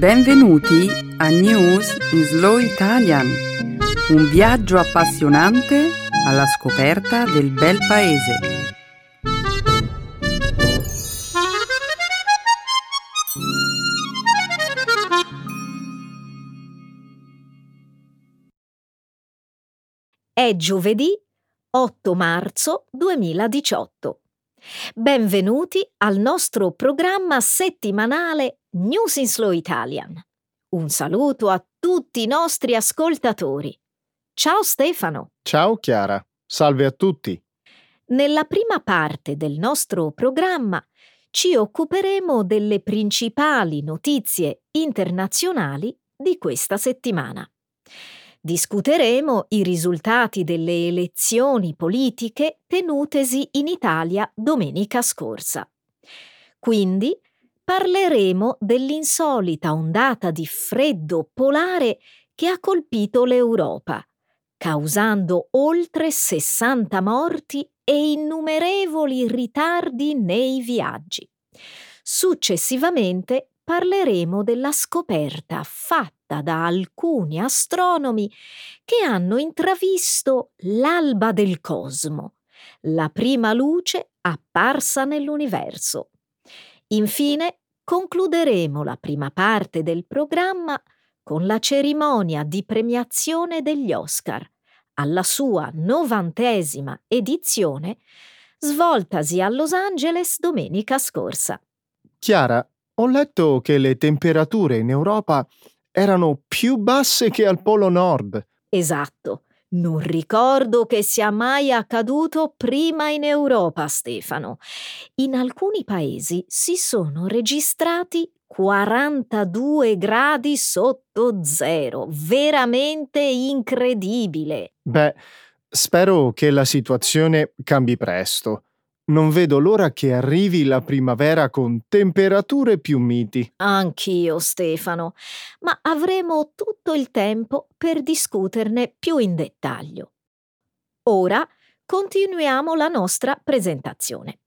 Benvenuti a News in Slow Italian, un viaggio appassionante alla scoperta del bel paese. È giovedì 8 marzo 2018. Benvenuti al nostro programma settimanale News in Slow Italian. Un saluto a tutti i nostri ascoltatori. Ciao Stefano. Ciao Chiara. Salve a tutti. Nella prima parte del nostro programma ci occuperemo delle principali notizie internazionali di questa settimana. Discuteremo i risultati delle elezioni politiche tenutesi in Italia domenica scorsa. Quindi parleremo dell'insolita ondata di freddo polare che ha colpito l'Europa, causando oltre 60 morti e innumerevoli ritardi nei viaggi. Successivamente parleremo della scoperta fatta da alcuni astronomi che hanno intravisto l'alba del cosmo, la prima luce apparsa nell'universo. Infine concluderemo la prima parte del programma con la cerimonia di premiazione degli Oscar, alla sua novantesima edizione, svoltasi a Los Angeles domenica scorsa. Chiara, ho letto che le temperature in Europa erano più basse che al Polo Nord. Esatto. Non ricordo che sia mai accaduto prima in Europa, Stefano. In alcuni paesi si sono registrati 42 gradi sotto zero. Veramente incredibile. Beh, spero che la situazione cambi presto. Non vedo l'ora che arrivi la primavera con temperature più miti. Anch'io, Stefano, ma avremo tutto il tempo per discuterne più in dettaglio. Ora continuiamo la nostra presentazione.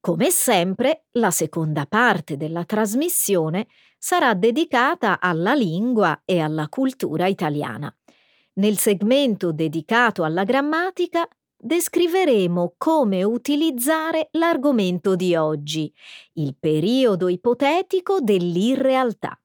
Come sempre, la seconda parte della trasmissione sarà dedicata alla lingua e alla cultura italiana. Nel segmento dedicato alla grammatica descriveremo come utilizzare l'argomento di oggi, il periodo ipotetico dell'irrealtà.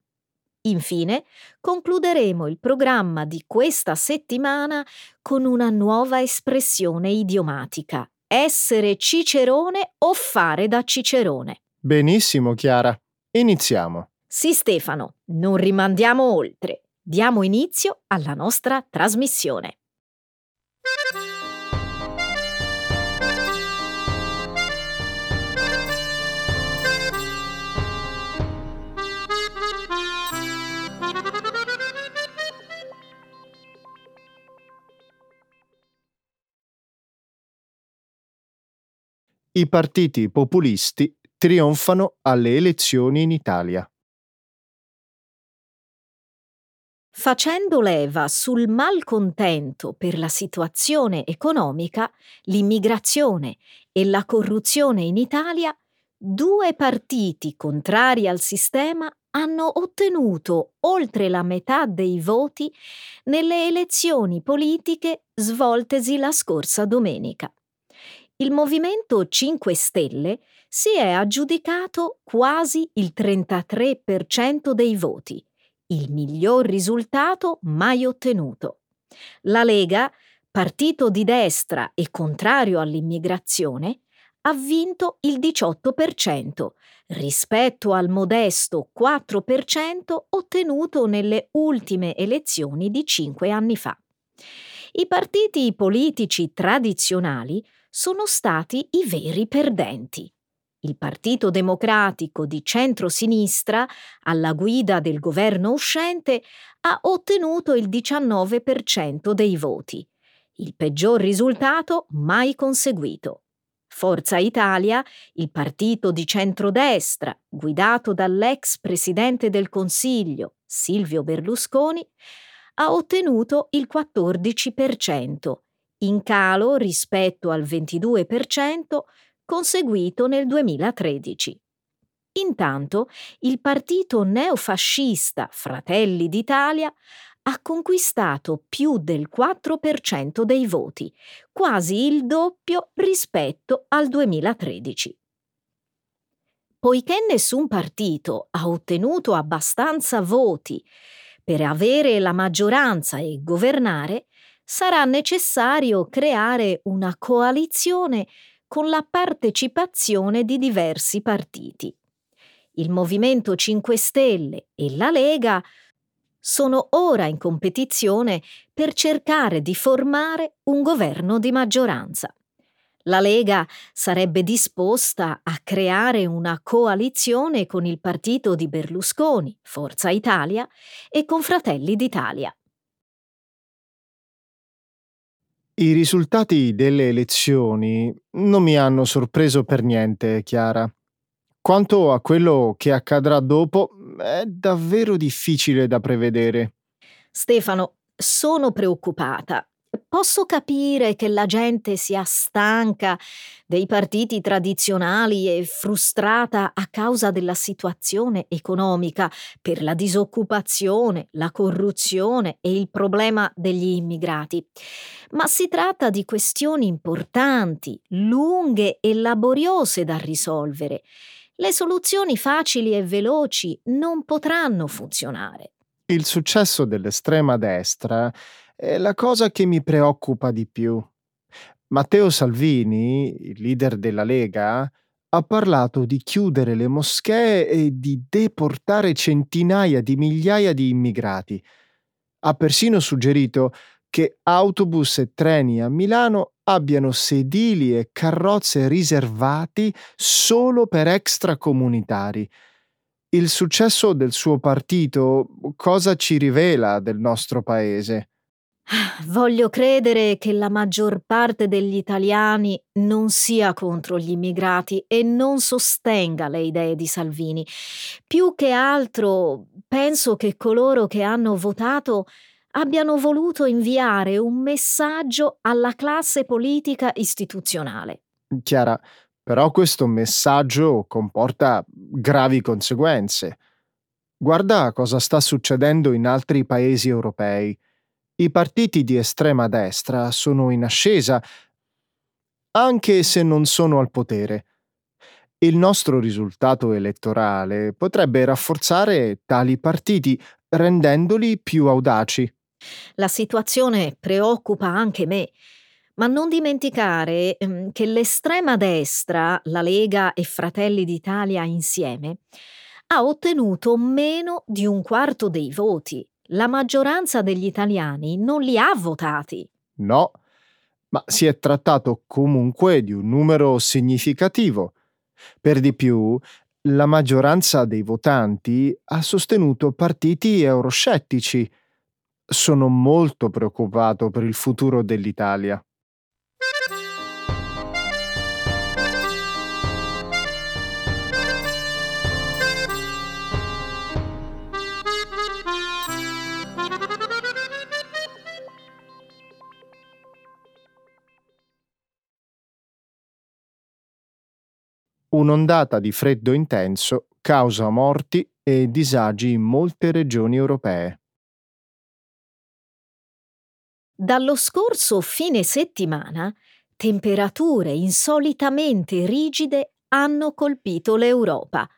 Infine, concluderemo il programma di questa settimana con una nuova espressione idiomatica, essere cicerone o fare da cicerone. Benissimo, Chiara. Iniziamo. Sì, Stefano, non rimandiamo oltre. Diamo inizio alla nostra trasmissione. I partiti populisti trionfano alle elezioni in Italia. Facendo leva sul malcontento per la situazione economica, l'immigrazione e la corruzione in Italia, due partiti contrari al sistema hanno ottenuto oltre la metà dei voti nelle elezioni politiche svoltesi la scorsa domenica il Movimento 5 Stelle si è aggiudicato quasi il 33% dei voti, il miglior risultato mai ottenuto. La Lega, partito di destra e contrario all'immigrazione, ha vinto il 18% rispetto al modesto 4% ottenuto nelle ultime elezioni di cinque anni fa. I partiti politici tradizionali sono stati i veri perdenti. Il Partito Democratico di centro-sinistra, alla guida del governo uscente, ha ottenuto il 19% dei voti, il peggior risultato mai conseguito. Forza Italia, il partito di centrodestra, guidato dall'ex presidente del Consiglio, Silvio Berlusconi, ha ottenuto il 14%, in calo rispetto al 22% conseguito nel 2013. Intanto il partito neofascista Fratelli d'Italia ha conquistato più del 4% dei voti, quasi il doppio rispetto al 2013. Poiché nessun partito ha ottenuto abbastanza voti per avere la maggioranza e governare, sarà necessario creare una coalizione con la partecipazione di diversi partiti. Il Movimento 5 Stelle e la Lega sono ora in competizione per cercare di formare un governo di maggioranza. La Lega sarebbe disposta a creare una coalizione con il partito di Berlusconi, Forza Italia, e con Fratelli d'Italia. I risultati delle elezioni non mi hanno sorpreso per niente, Chiara. Quanto a quello che accadrà dopo, è davvero difficile da prevedere. Stefano, sono preoccupata Posso capire che la gente sia stanca dei partiti tradizionali e frustrata a causa della situazione economica per la disoccupazione, la corruzione e il problema degli immigrati. Ma si tratta di questioni importanti, lunghe e laboriose da risolvere. Le soluzioni facili e veloci non potranno funzionare. Il successo dell'estrema destra è la cosa che mi preoccupa di più. Matteo Salvini, il leader della Lega, ha parlato di chiudere le moschee e di deportare centinaia di migliaia di immigrati. Ha persino suggerito che autobus e treni a Milano abbiano sedili e carrozze riservati solo per extracomunitari. Il successo del suo partito cosa ci rivela del nostro paese? Voglio credere che la maggior parte degli italiani non sia contro gli immigrati e non sostenga le idee di Salvini. Più che altro penso che coloro che hanno votato abbiano voluto inviare un messaggio alla classe politica istituzionale. Chiara, però questo messaggio comporta gravi conseguenze. Guarda cosa sta succedendo in altri paesi europei. I partiti di estrema destra sono in ascesa, anche se non sono al potere. Il nostro risultato elettorale potrebbe rafforzare tali partiti, rendendoli più audaci. La situazione preoccupa anche me, ma non dimenticare ehm, che l'estrema destra, la Lega e Fratelli d'Italia insieme, ha ottenuto meno di un quarto dei voti la maggioranza degli italiani non li ha votati. No, ma si è trattato comunque di un numero significativo. Per di più, la maggioranza dei votanti ha sostenuto partiti euroscettici. Sono molto preoccupato per il futuro dell'Italia. Un'ondata di freddo intenso causa morti e disagi in molte regioni europee. Dallo scorso fine settimana, temperature insolitamente rigide hanno colpito l'Europa,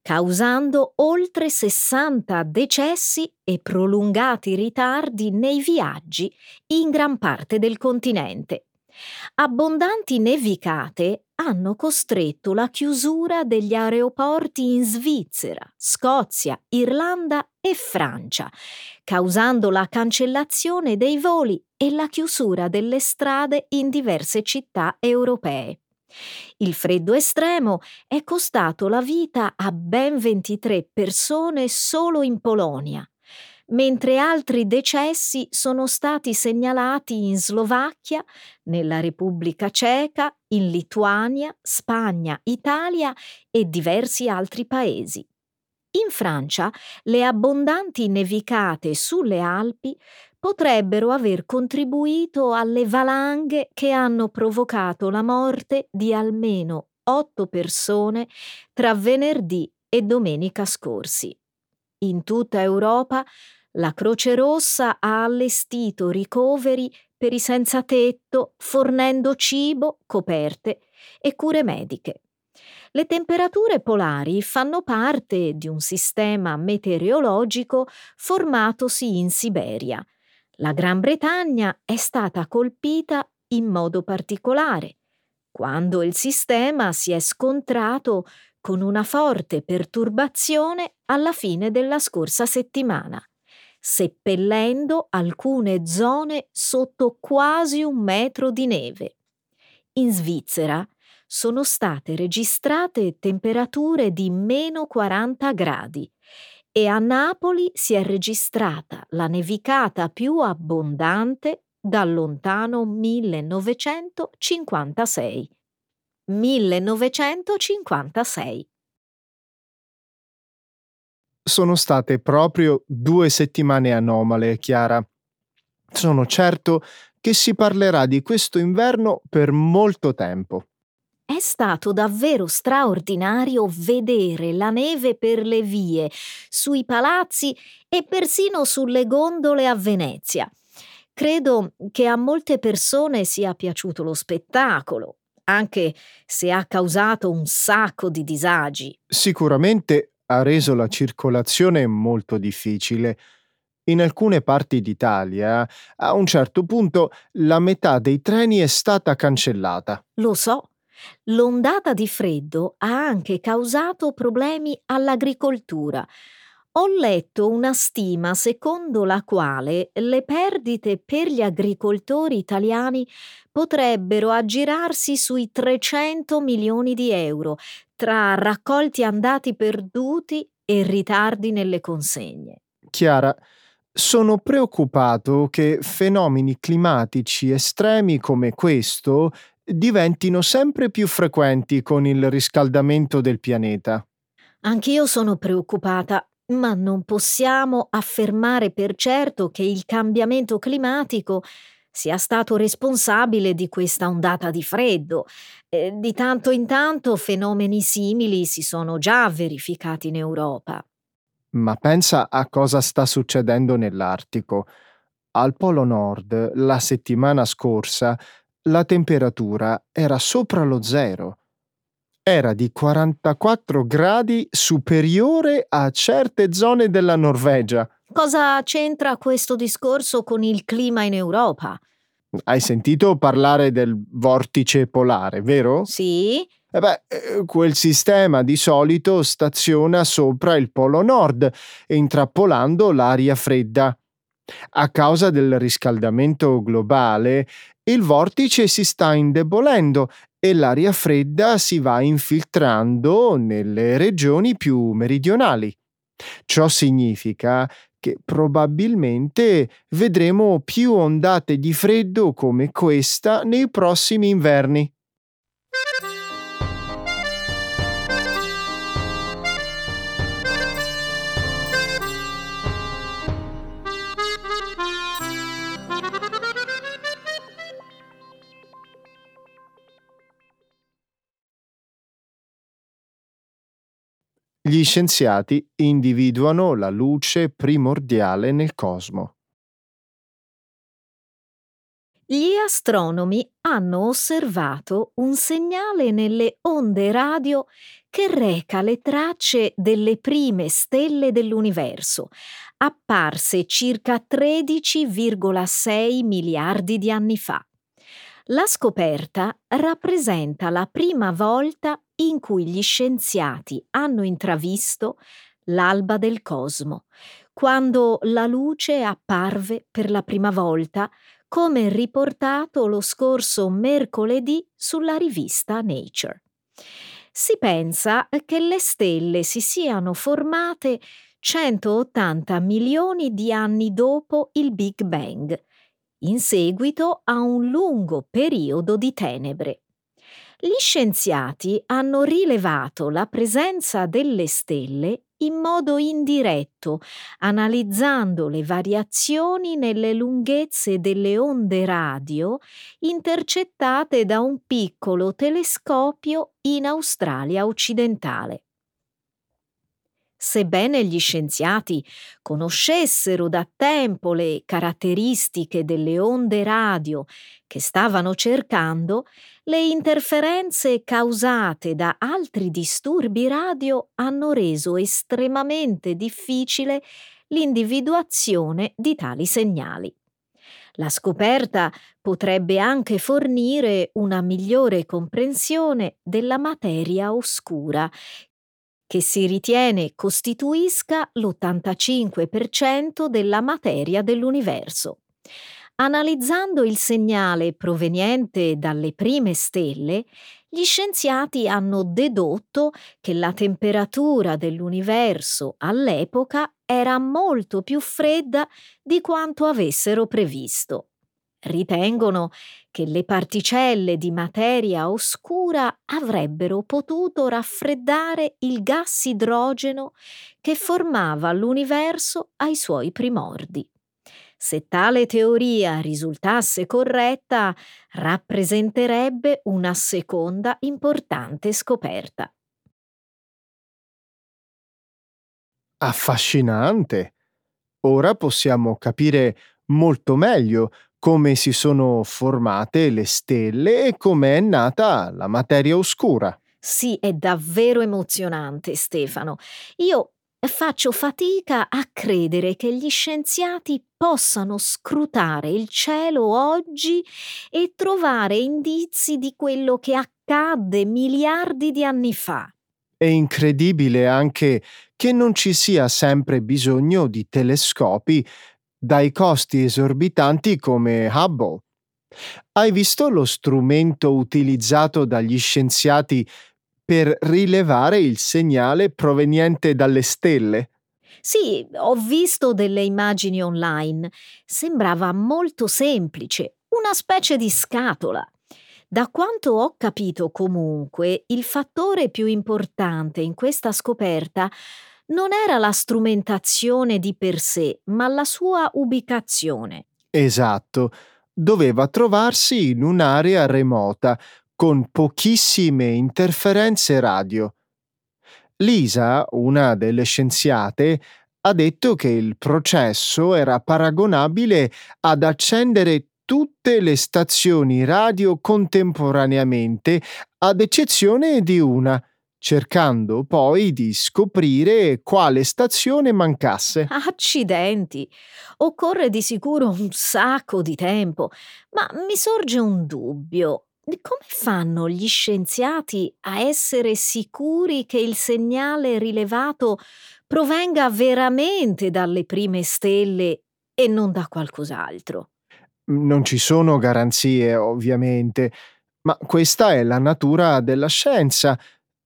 causando oltre 60 decessi e prolungati ritardi nei viaggi in gran parte del continente. Abbondanti nevicate hanno costretto la chiusura degli aeroporti in Svizzera, Scozia, Irlanda e Francia, causando la cancellazione dei voli e la chiusura delle strade in diverse città europee. Il freddo estremo è costato la vita a ben 23 persone solo in Polonia, mentre altri decessi sono stati segnalati in Slovacchia, nella Repubblica Ceca, in Lituania, Spagna, Italia e diversi altri paesi. In Francia le abbondanti nevicate sulle Alpi potrebbero aver contribuito alle valanghe che hanno provocato la morte di almeno otto persone tra venerdì e domenica scorsi. In tutta Europa la Croce Rossa ha allestito ricoveri per i senza tetto, fornendo cibo, coperte e cure mediche. Le temperature polari fanno parte di un sistema meteorologico formatosi in Siberia. La Gran Bretagna è stata colpita in modo particolare, quando il sistema si è scontrato con una forte perturbazione alla fine della scorsa settimana, seppellendo alcune zone sotto quasi un metro di neve. In Svizzera sono state registrate temperature di meno 40 gradi e a Napoli si è registrata la nevicata più abbondante dal lontano 1956. 1956. Sono state proprio due settimane anomale, Chiara. Sono certo che si parlerà di questo inverno per molto tempo. È stato davvero straordinario vedere la neve per le vie, sui palazzi e persino sulle gondole a Venezia. Credo che a molte persone sia piaciuto lo spettacolo, anche se ha causato un sacco di disagi. Sicuramente ha reso la circolazione molto difficile. In alcune parti d'Italia, a un certo punto, la metà dei treni è stata cancellata. Lo so, L'ondata di freddo ha anche causato problemi all'agricoltura. Ho letto una stima secondo la quale le perdite per gli agricoltori italiani potrebbero aggirarsi sui 300 milioni di euro tra raccolti andati perduti e ritardi nelle consegne. Chiara, sono preoccupato che fenomeni climatici estremi come questo diventino sempre più frequenti con il riscaldamento del pianeta. Anch'io sono preoccupata, ma non possiamo affermare per certo che il cambiamento climatico sia stato responsabile di questa ondata di freddo. Eh, di tanto in tanto fenomeni simili si sono già verificati in Europa. Ma pensa a cosa sta succedendo nell'Artico. Al Polo Nord, la settimana scorsa, la temperatura era sopra lo zero. Era di 44 gradi superiore a certe zone della Norvegia. Cosa c'entra questo discorso con il clima in Europa? Hai sentito parlare del vortice polare, vero? Sì. Eh beh, eh, quel sistema di solito staziona sopra il polo nord, intrappolando l'aria fredda. A causa del riscaldamento globale, il vortice si sta indebolendo e l'aria fredda si va infiltrando nelle regioni più meridionali. Ciò significa che probabilmente vedremo più ondate di freddo come questa nei prossimi inverni. Gli scienziati individuano la luce primordiale nel cosmo. Gli astronomi hanno osservato un segnale nelle onde radio che reca le tracce delle prime stelle dell'universo, apparse circa 13,6 miliardi di anni fa. La scoperta rappresenta la prima volta in cui gli scienziati hanno intravisto l'alba del cosmo, quando la luce apparve per la prima volta, come riportato lo scorso mercoledì sulla rivista Nature. Si pensa che le stelle si siano formate 180 milioni di anni dopo il Big Bang, in seguito a un lungo periodo di tenebre. Gli scienziati hanno rilevato la presenza delle stelle in modo indiretto, analizzando le variazioni nelle lunghezze delle onde radio intercettate da un piccolo telescopio in Australia occidentale. Sebbene gli scienziati conoscessero da tempo le caratteristiche delle onde radio che stavano cercando, le interferenze causate da altri disturbi radio hanno reso estremamente difficile l'individuazione di tali segnali. La scoperta potrebbe anche fornire una migliore comprensione della materia oscura, che si ritiene costituisca l'85% della materia dell'universo. Analizzando il segnale proveniente dalle prime stelle, gli scienziati hanno dedotto che la temperatura dell'universo all'epoca era molto più fredda di quanto avessero previsto. Ritengono che le particelle di materia oscura avrebbero potuto raffreddare il gas idrogeno che formava l'universo ai suoi primordi. Se tale teoria risultasse corretta, rappresenterebbe una seconda importante scoperta. Affascinante! Ora possiamo capire molto meglio come si sono formate le stelle e come è nata la materia oscura. Sì, è davvero emozionante, Stefano. Io faccio fatica a credere che gli scienziati possano scrutare il cielo oggi e trovare indizi di quello che accadde miliardi di anni fa. È incredibile anche che non ci sia sempre bisogno di telescopi dai costi esorbitanti come Hubble. Hai visto lo strumento utilizzato dagli scienziati per rilevare il segnale proveniente dalle stelle? Sì, ho visto delle immagini online. Sembrava molto semplice, una specie di scatola. Da quanto ho capito comunque, il fattore più importante in questa scoperta non era la strumentazione di per sé, ma la sua ubicazione. Esatto, doveva trovarsi in un'area remota, con pochissime interferenze radio. Lisa, una delle scienziate, ha detto che il processo era paragonabile ad accendere tutte le stazioni radio contemporaneamente, ad eccezione di una, cercando poi di scoprire quale stazione mancasse. Accidenti! Occorre di sicuro un sacco di tempo, ma mi sorge un dubbio. Come fanno gli scienziati a essere sicuri che il segnale rilevato provenga veramente dalle prime stelle e non da qualcos'altro? Non ci sono garanzie, ovviamente, ma questa è la natura della scienza.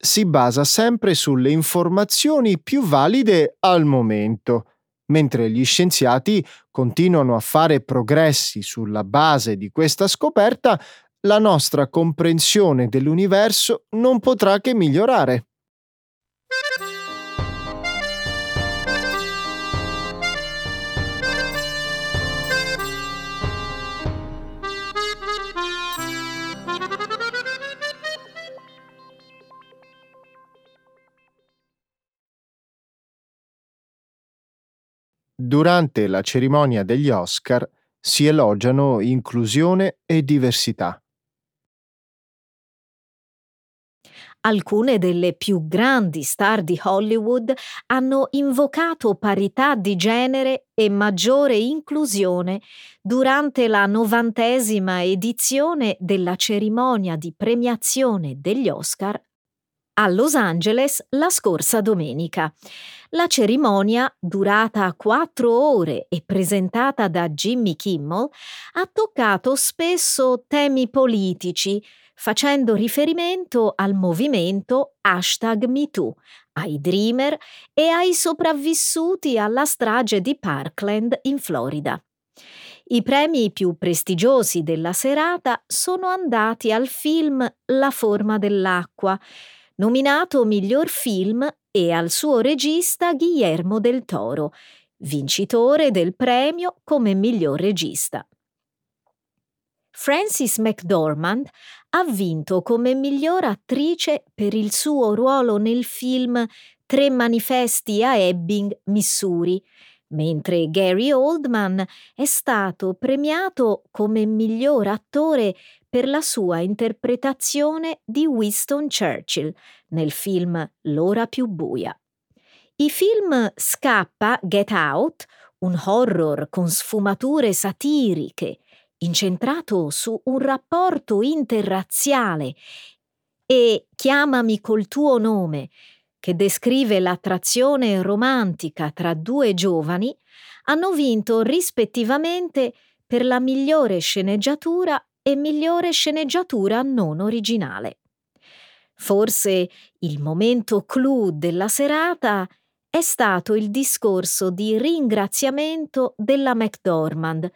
Si basa sempre sulle informazioni più valide al momento. Mentre gli scienziati continuano a fare progressi sulla base di questa scoperta, la nostra comprensione dell'universo non potrà che migliorare. Durante la cerimonia degli Oscar si elogiano inclusione e diversità. Alcune delle più grandi star di Hollywood hanno invocato parità di genere e maggiore inclusione durante la novantesima edizione della cerimonia di premiazione degli Oscar a Los Angeles la scorsa domenica. La cerimonia, durata quattro ore e presentata da Jimmy Kimmel, ha toccato spesso temi politici, facendo riferimento al movimento hashtag MeToo, ai Dreamer e ai sopravvissuti alla strage di Parkland in Florida. I premi più prestigiosi della serata sono andati al film La forma dell'acqua, nominato miglior film, e al suo regista Guillermo del Toro, vincitore del premio come miglior regista. Frances McDormand ha vinto come miglior attrice per il suo ruolo nel film Tre manifesti a Ebbing, Missouri, mentre Gary Oldman è stato premiato come miglior attore per la sua interpretazione di Winston Churchill nel film L'ora più buia. I film Scappa, Get Out, un horror con sfumature satiriche, incentrato su un rapporto interrazziale, e Chiamami col tuo nome, che descrive l'attrazione romantica tra due giovani, hanno vinto rispettivamente per la migliore sceneggiatura e migliore sceneggiatura non originale. Forse il momento clou della serata è stato il discorso di ringraziamento della McDormand,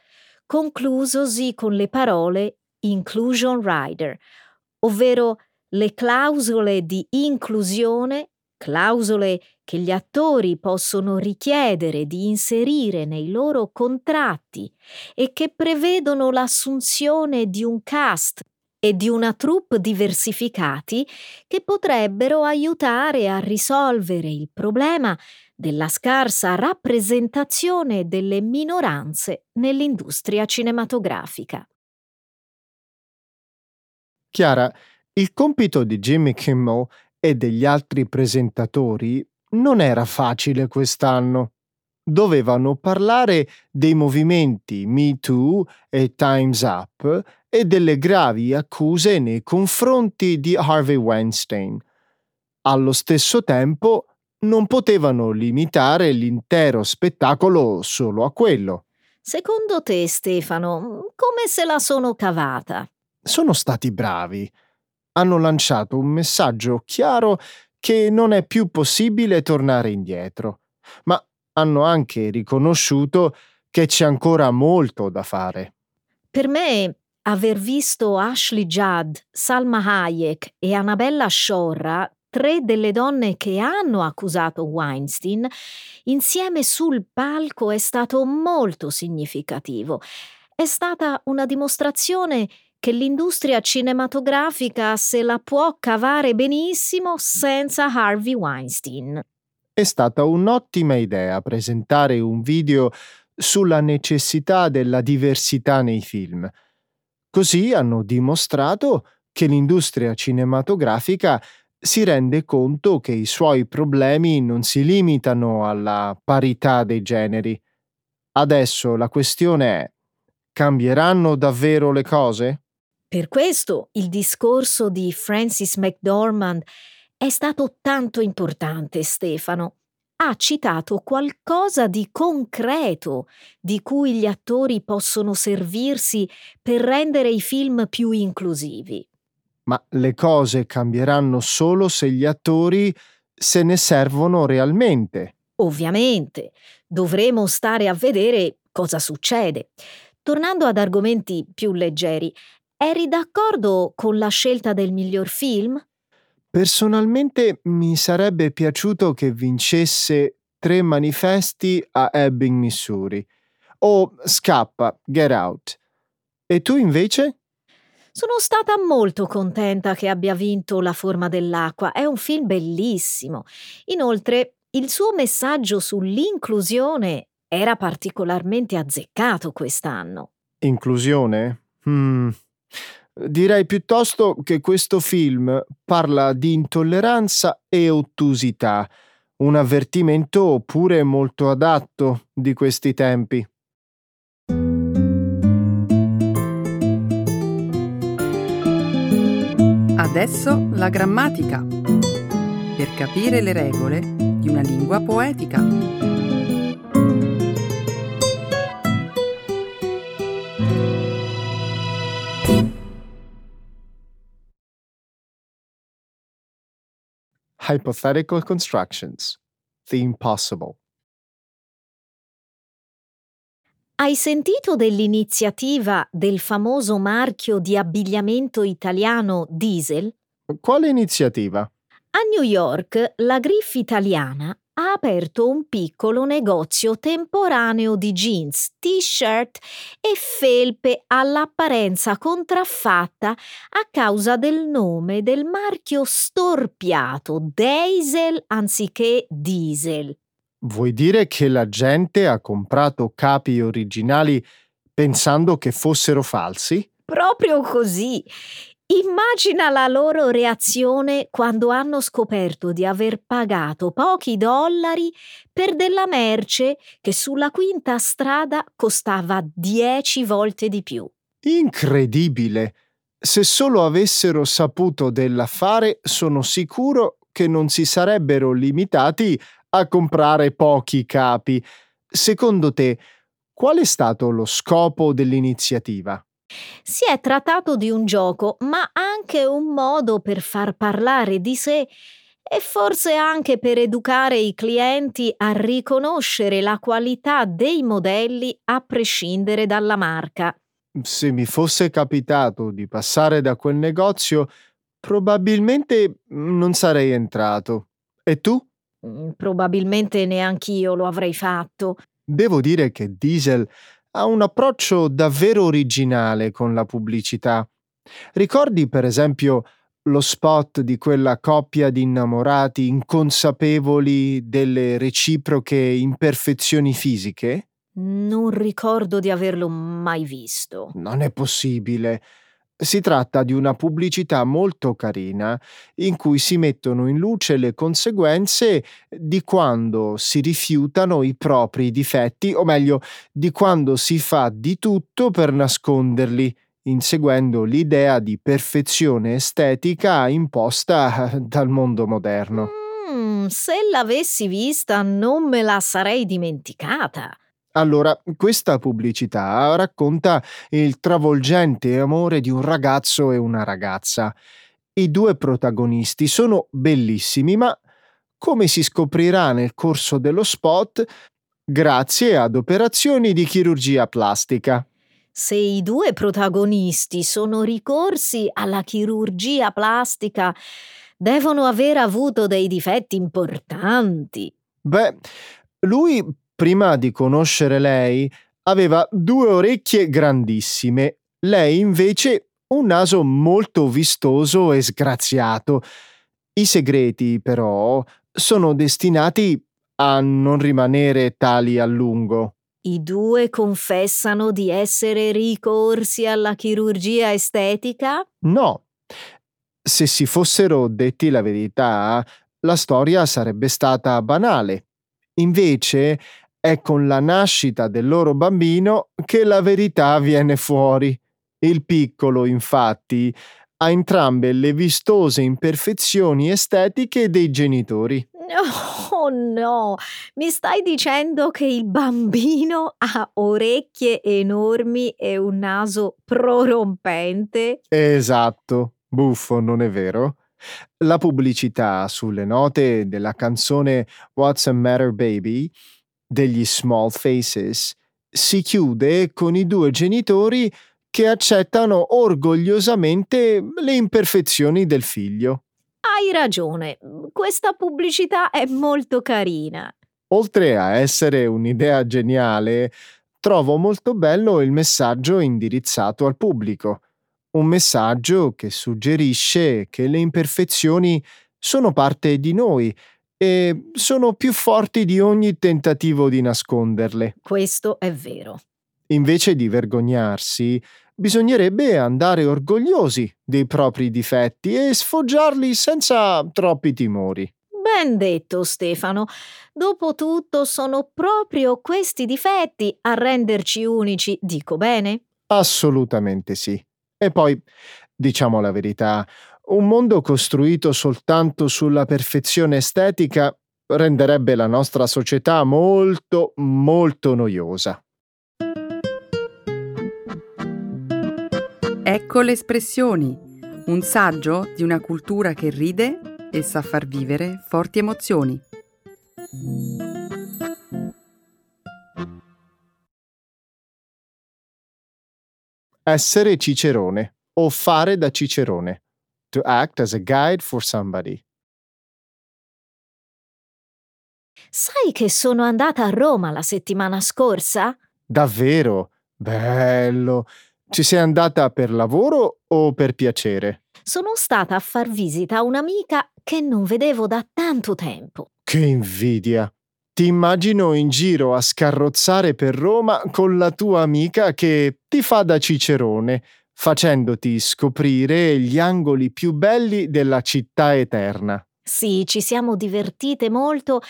conclusosi con le parole Inclusion Rider, ovvero le clausole di inclusione clausole che gli attori possono richiedere di inserire nei loro contratti e che prevedono l'assunzione di un cast e di una troupe diversificati che potrebbero aiutare a risolvere il problema della scarsa rappresentazione delle minoranze nell'industria cinematografica. Chiara, il compito di Jimmy Kimmel e degli altri presentatori non era facile quest'anno. Dovevano parlare dei movimenti Me Too e Time's Up e delle gravi accuse nei confronti di Harvey Weinstein. Allo stesso tempo non potevano limitare l'intero spettacolo solo a quello. Secondo te, Stefano, come se la sono cavata? Sono stati bravi hanno lanciato un messaggio chiaro che non è più possibile tornare indietro, ma hanno anche riconosciuto che c'è ancora molto da fare. Per me, aver visto Ashley Judd, Salma Hayek e Annabella Sciorra, tre delle donne che hanno accusato Weinstein, insieme sul palco è stato molto significativo. È stata una dimostrazione che l'industria cinematografica se la può cavare benissimo senza Harvey Weinstein. È stata un'ottima idea presentare un video sulla necessità della diversità nei film. Così hanno dimostrato che l'industria cinematografica si rende conto che i suoi problemi non si limitano alla parità dei generi. Adesso la questione è, cambieranno davvero le cose? Per questo il discorso di Francis McDormand è stato tanto importante, Stefano. Ha citato qualcosa di concreto di cui gli attori possono servirsi per rendere i film più inclusivi. Ma le cose cambieranno solo se gli attori se ne servono realmente. Ovviamente, dovremo stare a vedere cosa succede. Tornando ad argomenti più leggeri, Eri d'accordo con la scelta del miglior film? Personalmente mi sarebbe piaciuto che vincesse Tre manifesti a Ebbing, Missouri o Scappa, Get Out. E tu invece? Sono stata molto contenta che abbia vinto La forma dell'acqua, è un film bellissimo. Inoltre, il suo messaggio sull'inclusione era particolarmente azzeccato quest'anno. Inclusione? Hmm, Direi piuttosto che questo film parla di intolleranza e ottusità, un avvertimento pure molto adatto di questi tempi. Adesso la grammatica. Per capire le regole di una lingua poetica. Hypothetical constructions. The impossible. Hai sentito dell'iniziativa del famoso marchio di abbigliamento italiano Diesel? Quale iniziativa? A New York la Griff italiana ha aperto un piccolo negozio temporaneo di jeans, t-shirt e felpe all'apparenza contraffatta a causa del nome del marchio storpiato Diesel anziché Diesel. Vuoi dire che la gente ha comprato capi originali pensando che fossero falsi? Proprio così. Immagina la loro reazione quando hanno scoperto di aver pagato pochi dollari per della merce che sulla quinta strada costava dieci volte di più. Incredibile! Se solo avessero saputo dell'affare, sono sicuro che non si sarebbero limitati a comprare pochi capi. Secondo te, qual è stato lo scopo dell'iniziativa? Si è trattato di un gioco, ma anche un modo per far parlare di sé e forse anche per educare i clienti a riconoscere la qualità dei modelli a prescindere dalla marca. Se mi fosse capitato di passare da quel negozio, probabilmente non sarei entrato. E tu? Mm, probabilmente neanch'io lo avrei fatto. Devo dire che Diesel ha un approccio davvero originale con la pubblicità. Ricordi, per esempio, lo spot di quella coppia di innamorati inconsapevoli delle reciproche imperfezioni fisiche? Non ricordo di averlo mai visto. Non è possibile. Si tratta di una pubblicità molto carina in cui si mettono in luce le conseguenze di quando si rifiutano i propri difetti, o meglio, di quando si fa di tutto per nasconderli, inseguendo l'idea di perfezione estetica imposta dal mondo moderno. Mm, se l'avessi vista non me la sarei dimenticata. Allora, questa pubblicità racconta il travolgente amore di un ragazzo e una ragazza. I due protagonisti sono bellissimi, ma come si scoprirà nel corso dello spot, grazie ad operazioni di chirurgia plastica. Se i due protagonisti sono ricorsi alla chirurgia plastica, devono aver avuto dei difetti importanti. Beh, lui prima di conoscere lei, aveva due orecchie grandissime, lei invece un naso molto vistoso e sgraziato. I segreti, però, sono destinati a non rimanere tali a lungo. I due confessano di essere ricorsi alla chirurgia estetica? No. Se si fossero detti la verità, la storia sarebbe stata banale. Invece è con la nascita del loro bambino che la verità viene fuori. Il piccolo, infatti, ha entrambe le vistose imperfezioni estetiche dei genitori. Oh no, mi stai dicendo che il bambino ha orecchie enormi e un naso prorompente? Esatto, buffo, non è vero? La pubblicità sulle note della canzone What's the Matter Baby degli Small Faces si chiude con i due genitori che accettano orgogliosamente le imperfezioni del figlio. Hai ragione, questa pubblicità è molto carina. Oltre a essere un'idea geniale, trovo molto bello il messaggio indirizzato al pubblico. Un messaggio che suggerisce che le imperfezioni sono parte di noi e sono più forti di ogni tentativo di nasconderle. Questo è vero. Invece di vergognarsi, bisognerebbe andare orgogliosi dei propri difetti e sfoggiarli senza troppi timori. Ben detto, Stefano. Dopotutto sono proprio questi difetti a renderci unici, dico bene? Assolutamente sì. E poi, diciamo la verità, un mondo costruito soltanto sulla perfezione estetica renderebbe la nostra società molto, molto noiosa. Ecco le espressioni, un saggio di una cultura che ride e sa far vivere forti emozioni. Essere cicerone o fare da cicerone to act as a guide for somebody. Sai che sono andata a Roma la settimana scorsa? Davvero? Bello. Ci sei andata per lavoro o per piacere? Sono stata a far visita a un'amica che non vedevo da tanto tempo. Che invidia! Ti immagino in giro a scarrozzare per Roma con la tua amica che ti fa da cicerone, facendoti scoprire gli angoli più belli della città eterna. Sì, ci siamo divertite molto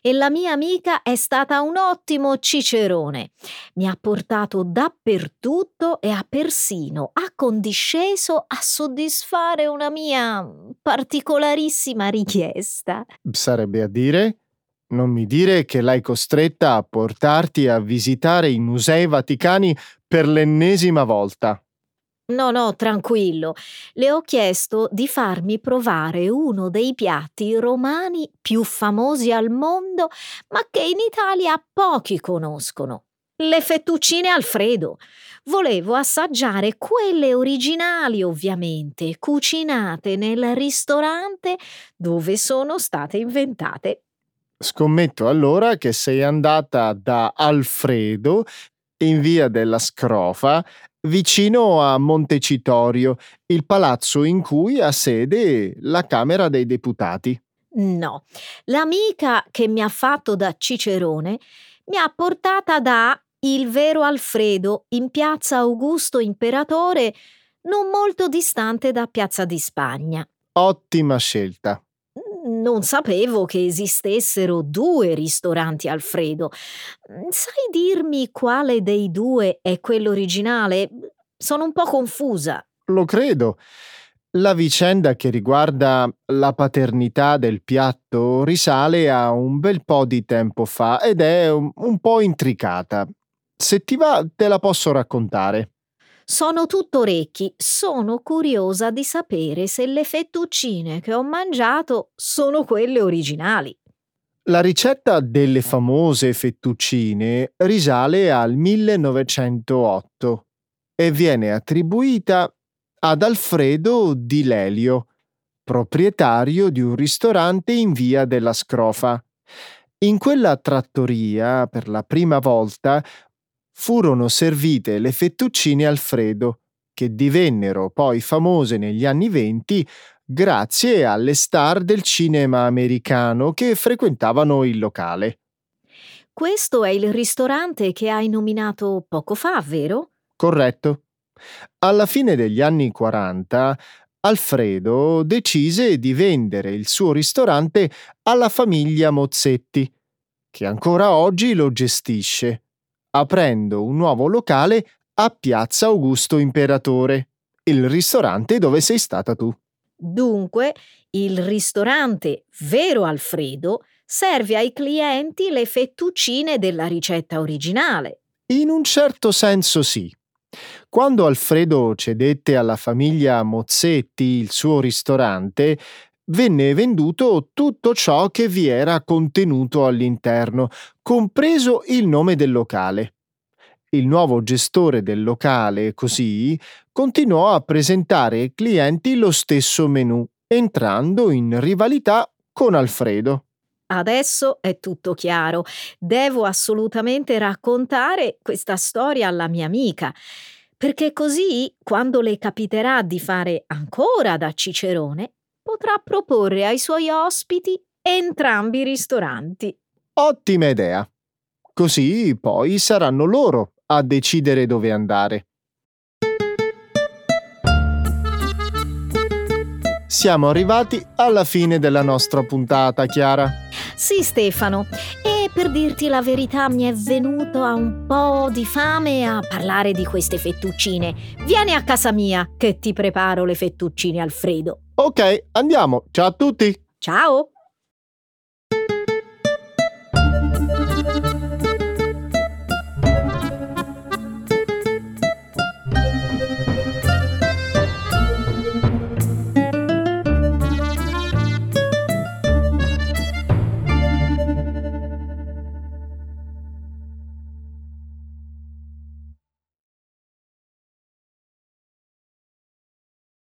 e la mia amica è stata un ottimo cicerone. Mi ha portato dappertutto e ha persino accondisceso a soddisfare una mia particolarissima richiesta. Sarebbe a dire? Non mi dire che l'hai costretta a portarti a visitare i musei vaticani per l'ennesima volta. No, no, tranquillo. Le ho chiesto di farmi provare uno dei piatti romani più famosi al mondo, ma che in Italia pochi conoscono. Le fettuccine Alfredo. Volevo assaggiare quelle originali, ovviamente, cucinate nel ristorante dove sono state inventate. Scommetto allora che sei andata da Alfredo in via della Scrofa vicino a Montecitorio, il palazzo in cui ha sede la Camera dei Deputati. No, l'amica che mi ha fatto da Cicerone mi ha portata da il vero Alfredo in piazza Augusto Imperatore, non molto distante da Piazza di Spagna. Ottima scelta. Non sapevo che esistessero due ristoranti Alfredo. Sai dirmi quale dei due è quello originale? Sono un po' confusa. Lo credo. La vicenda che riguarda la paternità del piatto risale a un bel po' di tempo fa ed è un, po' intricata. Se ti va, te la posso raccontare. Sono tutto orecchi, sono curiosa di sapere se le fettuccine che ho mangiato sono quelle originali. La ricetta delle famose fettuccine risale al 1908 e viene attribuita ad Alfredo Di Lelio, proprietario di un ristorante in via della Scrofa. In quella trattoria, per la prima volta, furono servite le fettuccine Alfredo, che divennero poi famose negli anni venti grazie alle star del cinema americano che frequentavano il locale. Questo è il ristorante che hai nominato poco fa, vero? Corretto. Alla fine degli anni 40 Alfredo decise di vendere il suo ristorante alla famiglia Mozzetti, che ancora oggi lo gestisce aprendo un nuovo locale a Piazza Augusto Imperatore, il ristorante dove sei stata tu. Dunque, il ristorante Vero Alfredo serve ai clienti le fettuccine della ricetta originale. In un certo senso sì. Quando Alfredo cedette alla famiglia Mozzetti il suo ristorante, venne venduto tutto ciò che vi era contenuto all'interno, compreso il nome del locale. Il nuovo gestore del locale, così, continuò a presentare ai clienti lo stesso menù, entrando in rivalità con Alfredo. Adesso è tutto chiaro. Devo assolutamente raccontare questa storia alla mia amica, perché così, quando le capiterà di fare ancora da Cicerone, potrà proporre ai suoi ospiti entrambi i ristoranti. Ottima idea. Così poi saranno loro a decidere dove andare. Siamo arrivati alla fine della nostra puntata, Chiara. Sì, Stefano. E per dirti la verità mi è venuto a un po' di fame a parlare di queste fettuccine. Vieni a casa mia che ti preparo le fettuccine Alfredo. Ok, andiamo. Ciao a tutti. Ciao.